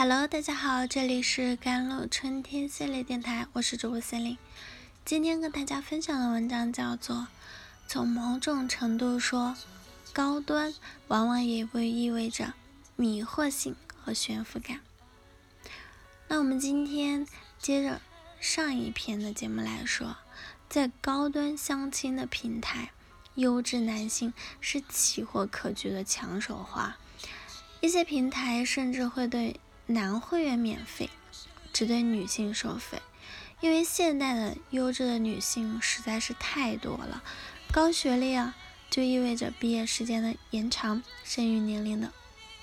Hello，大家好，这里是甘露春天系列电台，我是主播森林。今天跟大家分享的文章叫做《从某种程度说，高端往往也不意味着迷惑性和悬浮感》。那我们今天接着上一篇的节目来说，在高端相亲的平台，优质男性是奇货可居的抢手花，一些平台甚至会对。男会员免费，只对女性收费，因为现代的优质的女性实在是太多了。高学历啊，就意味着毕业时间的延长，生育年龄的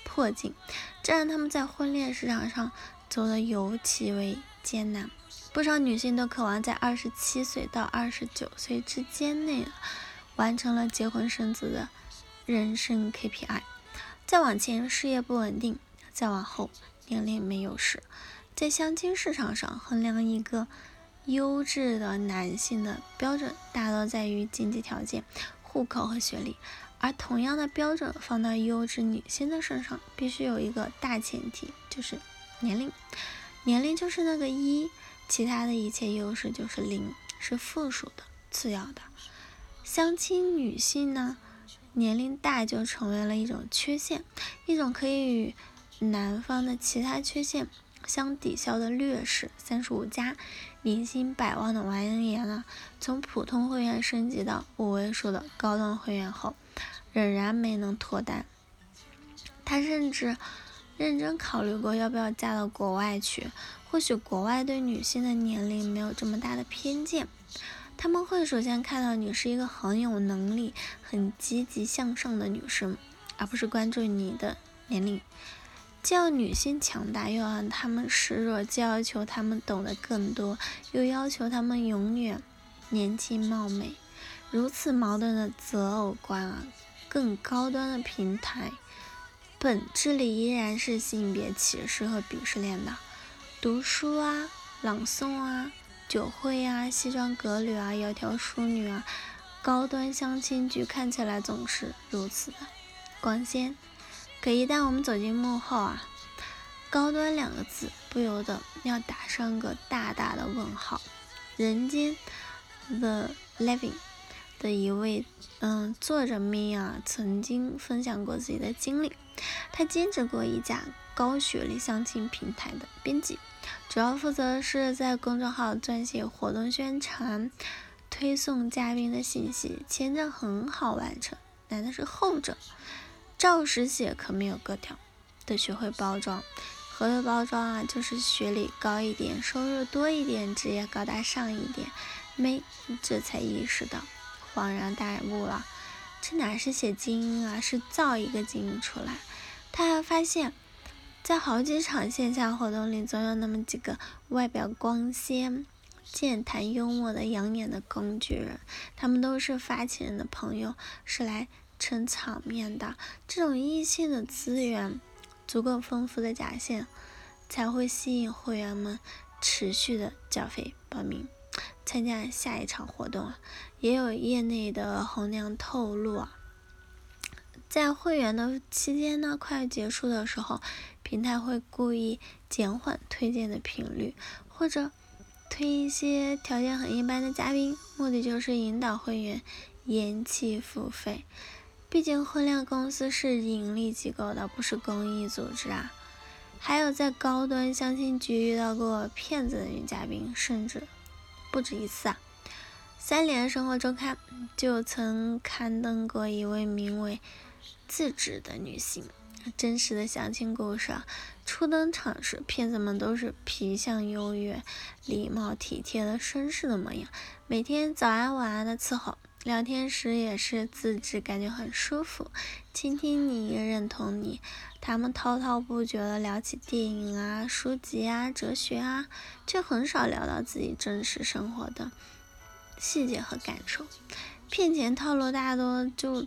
迫近，这让他们在婚恋市场上走得尤其为艰难。不少女性都渴望在二十七岁到二十九岁之间内完成了结婚生子的人生 KPI，再往前事业不稳定，再往后。年龄没有时，在相亲市场上衡量一个优质的男性的标准，大多在于经济条件、户口和学历。而同样的标准放到优质女性的身上，必须有一个大前提，就是年龄。年龄就是那个一，其他的一切优势就是零，是负数的、次要的。相亲女性呢，年龄大就成为了一种缺陷，一种可以与。男方的其他缺陷相抵消的劣势，三十五加年薪百万的王岩啊，从普通会员升级到五位数的高端会员后，仍然没能脱单。他甚至认真考虑过要不要嫁到国外去。或许国外对女性的年龄没有这么大的偏见，他们会首先看到你是一个很有能力、很积极向上的女生，而不是关注你的年龄。既要女性强大，又要让他们示弱；既要求他们懂得更多，又要求他们永远年轻貌美。如此矛盾的择偶观啊，更高端的平台，本质里依然是性别歧视和鄙视链的。读书啊，朗诵啊，酒会啊，西装革履啊，窈窕淑女啊，高端相亲剧看起来总是如此的光鲜。可一旦我们走进幕后啊，高端两个字不由得要打上个大大的问号。人间 The Living 的一位嗯作者 Mi 啊，曾经分享过自己的经历。他兼职过一家高学历相亲平台的编辑，主要负责是在公众号撰写活动宣传，推送嘉宾的信息。前者很好完成，难的是后者。照实写可没有格调，得学会包装。何谓包装啊？就是学历高一点，收入多一点，职业高大上一点。没，这才意识到，恍然大悟了，这哪是写精英啊，是造一个精英出来。他还发现，在好几场线下活动里，总有那么几个外表光鲜、健谈幽默的养眼的工具人，他们都是发起人的朋友，是来。撑场面的这种异性的资源足够丰富的假象，才会吸引会员们持续的缴费报名参加下一场活动啊。也有业内的红娘透露啊，在会员的期间呢，快结束的时候，平台会故意减缓推荐的频率，或者推一些条件很一般的嘉宾，目的就是引导会员延期付费。毕竟婚恋公司是盈利机构的，不是公益组织啊。还有在高端相亲局遇到过骗子的女嘉宾，甚至不止一次啊。三联生活周刊就曾刊登过一位名为自知的女性真实的相亲故事。啊初登场时，骗子们都是皮相优越、礼貌体贴的绅士的模样，每天早安晚安的伺候。聊天时也是自制，感觉很舒服，倾听你，也认同你。他们滔滔不绝地聊起电影啊、书籍啊、哲学啊，却很少聊到自己真实生活的细节和感受。骗钱套路大多就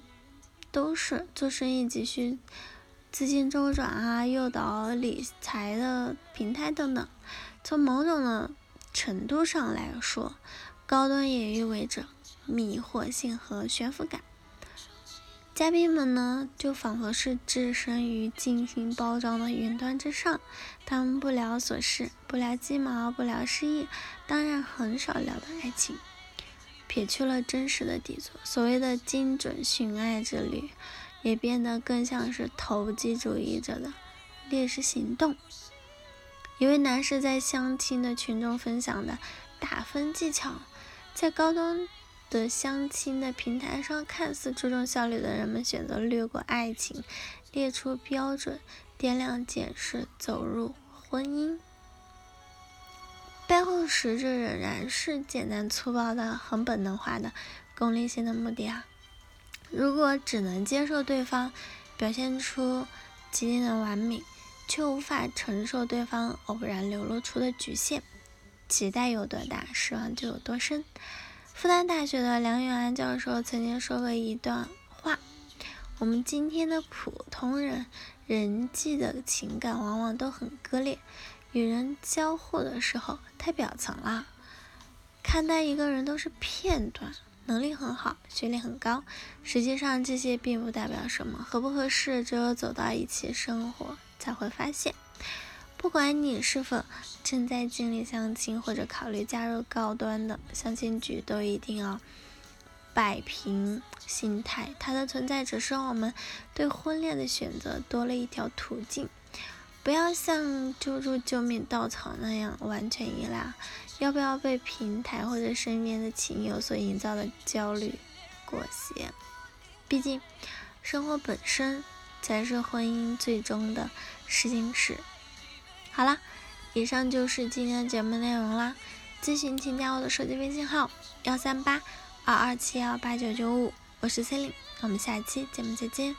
都是做生意急需资金周转啊、诱导理财的平台等等。从某种程度上来说，高端也意味着。迷惑性和悬浮感。嘉宾们呢，就仿佛是置身于精心包装的云端之上，他们不聊琐事，不聊鸡毛，不聊失意，当然很少聊的爱情。撇去了真实的底座，所谓的精准寻爱之旅，也变得更像是投机主义者的劣势行动。一位男士在相亲的群中分享的打分技巧，在高端。的相亲的平台上，看似注重效率的人们选择略过爱情，列出标准，掂量检视，走入婚姻。背后实质仍然是简单粗暴的、很本能化的功利性的目的啊！如果只能接受对方表现出极尽的完美，却无法承受对方偶然流露出的局限，期待有多大，失望就有多深。复旦大学的梁永安教授曾经说过一段话：“我们今天的普通人人际的情感往往都很割裂，与人交互的时候太表层了，看待一个人都是片段。能力很好，学历很高，实际上这些并不代表什么。合不合适，只有走到一起生活才会发现。”不管你是否正在经历相亲，或者考虑加入高端的相亲局，都一定要摆平心态。它的存在只是让我们对婚恋的选择多了一条途径。不要像救助救命稻草那样完全依赖。要不要被平台或者身边的情友所营造的焦虑裹挟？毕竟，生活本身才是婚姻最终的试金石。好了，以上就是今天的节目内容啦。咨询请加我的手机微信号：幺三八二二七幺八九九五，我是 Celine，我们下期节目再见。